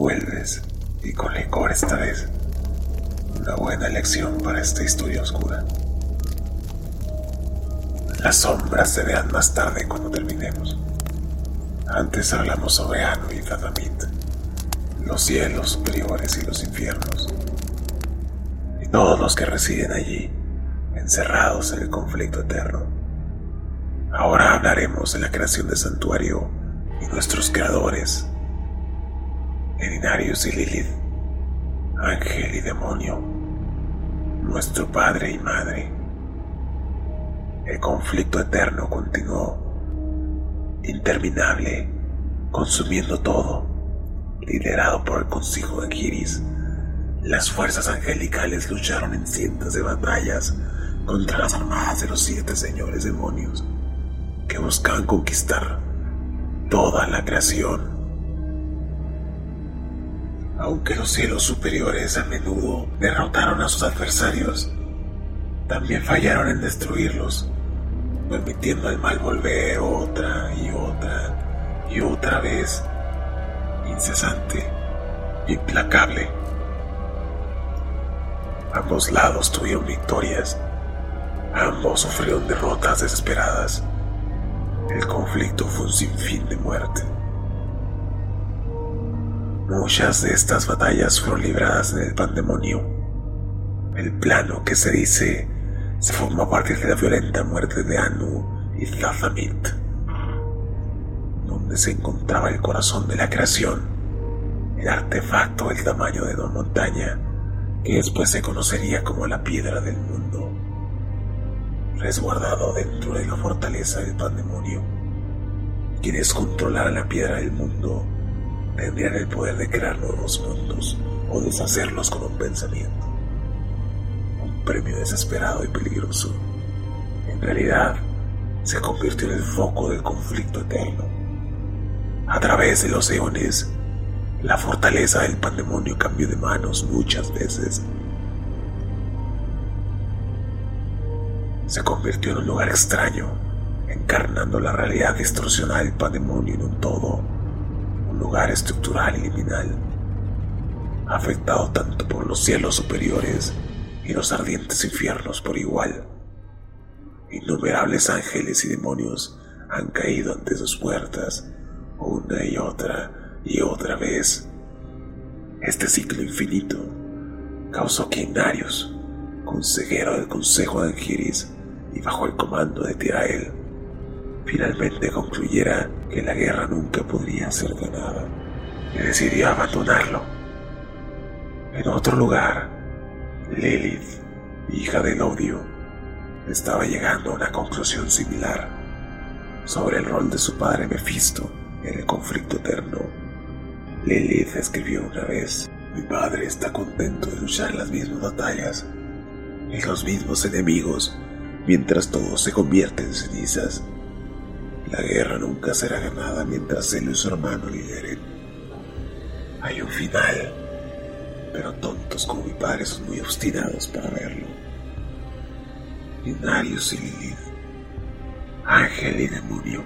Vuelves, y con licor esta vez. Una buena elección para esta historia oscura. Las sombras se vean más tarde cuando terminemos. Antes hablamos sobre Anu y Dadamit, los cielos superiores y los infiernos, y todos los que residen allí, encerrados en el conflicto eterno. Ahora hablaremos de la creación de santuario y nuestros creadores, Elinarius y Lilith, ángel y demonio, nuestro padre y madre. El conflicto eterno continuó, interminable, consumiendo todo, liderado por el Consejo de Kiris. Las fuerzas angelicales lucharon en cientos de batallas contra las armadas de los siete señores demonios que buscaban conquistar toda la creación aunque los cielos superiores a menudo derrotaron a sus adversarios, también fallaron en destruirlos, permitiendo al mal volver otra y otra y otra vez, incesante, implacable. Ambos lados tuvieron victorias, ambos sufrieron derrotas desesperadas. El conflicto fue un sinfín de muerte. Muchas de estas batallas fueron libradas en el pandemonio, el plano que se dice se formó a partir de la violenta muerte de Anu y Zazamit, donde se encontraba el corazón de la creación, el artefacto del tamaño de una montaña, que después se conocería como la piedra del mundo, resguardado dentro de la fortaleza del pandemonio. Quienes controlaran la piedra del mundo tendrían el poder de crear nuevos mundos o deshacerlos con un pensamiento. Un premio desesperado y peligroso. En realidad, se convirtió en el foco del conflicto eterno. A través de los eones, la fortaleza del pandemonio cambió de manos muchas veces. Se convirtió en un lugar extraño, encarnando la realidad distorsionada del pandemonio en un todo lugar estructural y liminal, afectado tanto por los cielos superiores y los ardientes infiernos por igual. Innumerables ángeles y demonios han caído ante sus puertas una y otra y otra vez. Este ciclo infinito causó que Inarius, consejero del Consejo de Angiris y bajo el comando de Tirael, finalmente concluyera que la guerra nunca podría ser ganada y decidió abandonarlo. En otro lugar, Lilith, hija del odio, estaba llegando a una conclusión similar sobre el rol de su padre Mephisto en el conflicto eterno. Lilith escribió una vez, mi padre está contento de luchar las mismas batallas, en los mismos enemigos, mientras todo se convierte en cenizas. La guerra nunca será ganada mientras él y su hermano lideren. Hay un final, pero tontos como mi padre son muy obstinados para verlo. Binarios y Lilith, ángel y demonio,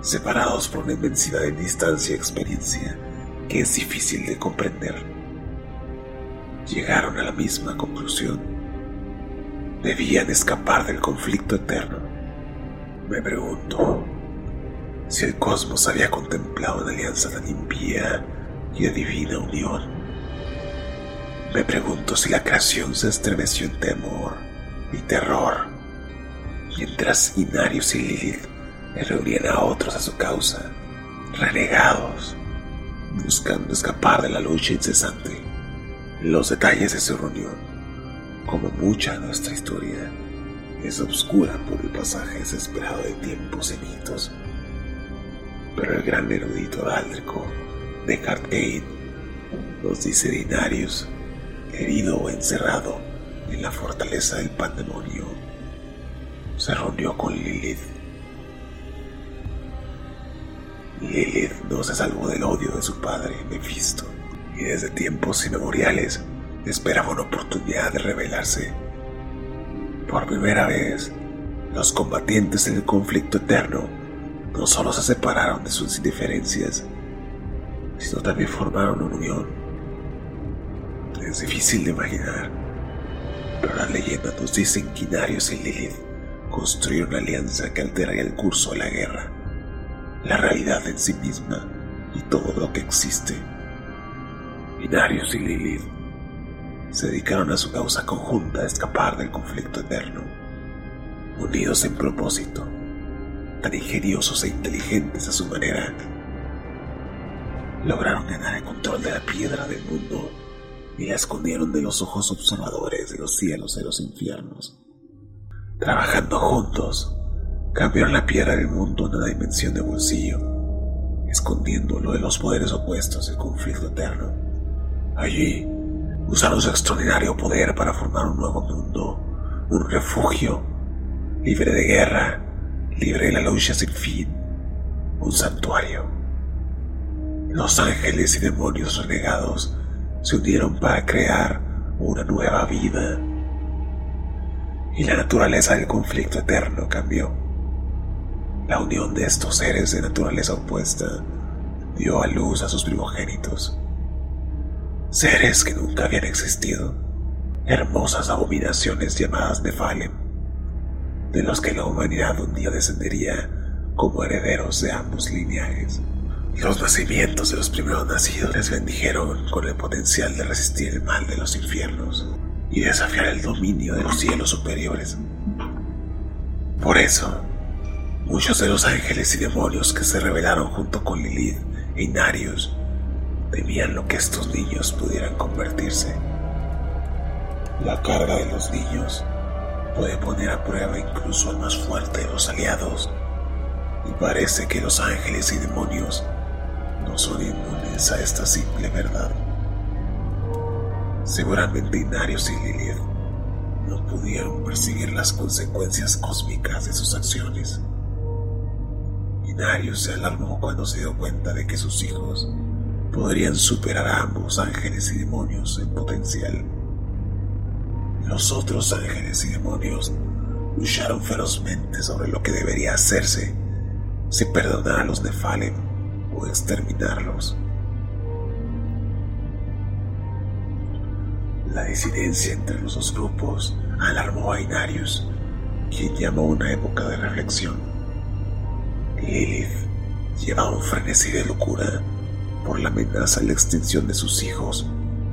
separados por una inmensidad de distancia y experiencia que es difícil de comprender, llegaron a la misma conclusión. Debían escapar del conflicto eterno me pregunto si el cosmos había contemplado una alianza tan impía y de divina unión. Me pregunto si la creación se estremeció en temor y terror, mientras Inarius y Lilith reunían a otros a su causa, renegados, buscando escapar de la lucha incesante. Los detalles de su reunión, como mucha nuestra historia, es obscura por el pasaje desesperado de tiempos y. Pero el gran erudito Aldrico, Descartes Kane, nos dice herido o encerrado en la fortaleza del pandemonio, se reunió con Lilith. Lilith no se salvó del odio de su padre, Mephisto, y desde tiempos inmemoriales esperaba una oportunidad de rebelarse por primera vez, los combatientes en el conflicto eterno no solo se separaron de sus indiferencias, sino también formaron una unión. Es difícil de imaginar, Pero las leyendas nos dicen que Inarius y Lilith construyeron una alianza que alteraría el curso de la guerra, la realidad en sí misma y todo lo que existe. Inarius y Lilith se dedicaron a su causa conjunta a escapar del conflicto eterno, unidos en propósito, tan ingeniosos e inteligentes a su manera. Lograron ganar el control de la piedra del mundo y la escondieron de los ojos observadores de los cielos y los infiernos. Trabajando juntos, cambiaron la piedra del mundo en una dimensión de bolsillo, escondiéndolo de los poderes opuestos del conflicto eterno. Allí, usaron su extraordinario poder para formar un nuevo mundo, un refugio, libre de guerra, libre de la lucha sin fin, un santuario. Los ángeles y demonios renegados se unieron para crear una nueva vida. Y la naturaleza del conflicto eterno cambió. La unión de estos seres de naturaleza opuesta dio a luz a sus primogénitos. Seres que nunca habían existido. Hermosas abominaciones llamadas Nephalem, de los que la humanidad un día descendería como herederos de ambos lineajes. Los nacimientos de los primeros nacidos les bendijeron con el potencial de resistir el mal de los infiernos y desafiar el dominio de los cielos superiores. Por eso, muchos de los ángeles y demonios que se rebelaron junto con Lilith e Inarius temían lo que estos niños pudieran convertirse. La carga de los niños puede poner a prueba incluso al más fuerte de los aliados, y parece que los ángeles y demonios no son inmunes a esta simple verdad. Seguramente Inarius y Lilith no pudieron percibir las consecuencias cósmicas de sus acciones. Inarius se alarmó cuando se dio cuenta de que sus hijos podrían superar a ambos ángeles y demonios en potencial. Los otros ángeles y demonios lucharon ferozmente sobre lo que debería hacerse si perdonar a los Nephalem exterminarlos. La disidencia entre los dos grupos alarmó a Inarius, quien llamó una época de reflexión. Lilith llevaba un frenesí de locura por la amenaza y la extinción de sus hijos.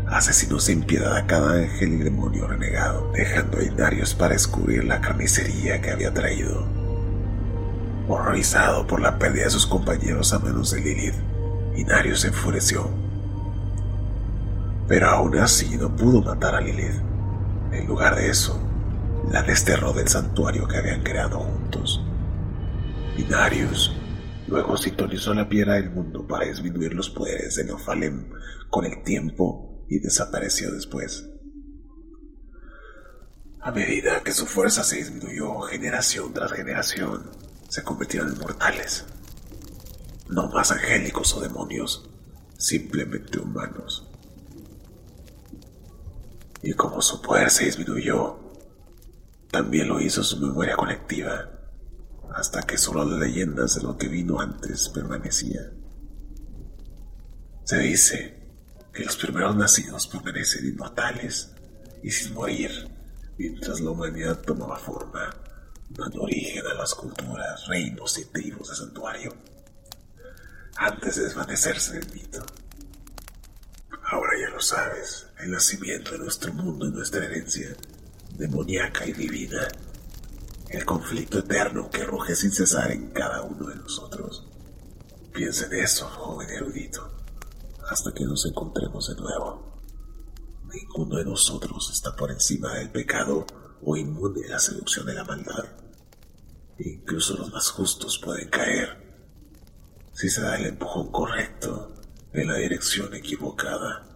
Asesinó sin piedad a cada ángel y demonio renegado, dejando a Inarius para descubrir la carnicería que había traído Horrorizado por la pérdida de sus compañeros a manos de Lilith, Inario se enfureció. Pero aún así no pudo matar a Lilith. En lugar de eso, la desterró del santuario que habían creado juntos. Inarius luego sintonizó la piedra del mundo para disminuir los poderes de Neophalem con el tiempo y desapareció después. A medida que su fuerza se disminuyó generación tras generación, se convirtieron en mortales. No más angélicos o demonios, simplemente humanos. Y como su poder se disminuyó, también lo hizo su memoria colectiva, hasta que solo las leyendas de lo que vino antes permanecían. Se dice que los primeros nacidos permanecen inmortales y sin morir mientras la humanidad tomaba forma dando origen a las culturas, reinos y tribus de santuario, antes de desvanecerse el mito. Ahora ya lo sabes, el nacimiento de nuestro mundo y nuestra herencia, demoníaca y divina, el conflicto eterno que ruge sin cesar en cada uno de nosotros. Piensa en eso, joven erudito, hasta que nos encontremos de nuevo. Ninguno de nosotros está por encima del pecado o inmune a la seducción de la maldad. Incluso los más justos pueden caer si se da el empujón correcto en la dirección equivocada.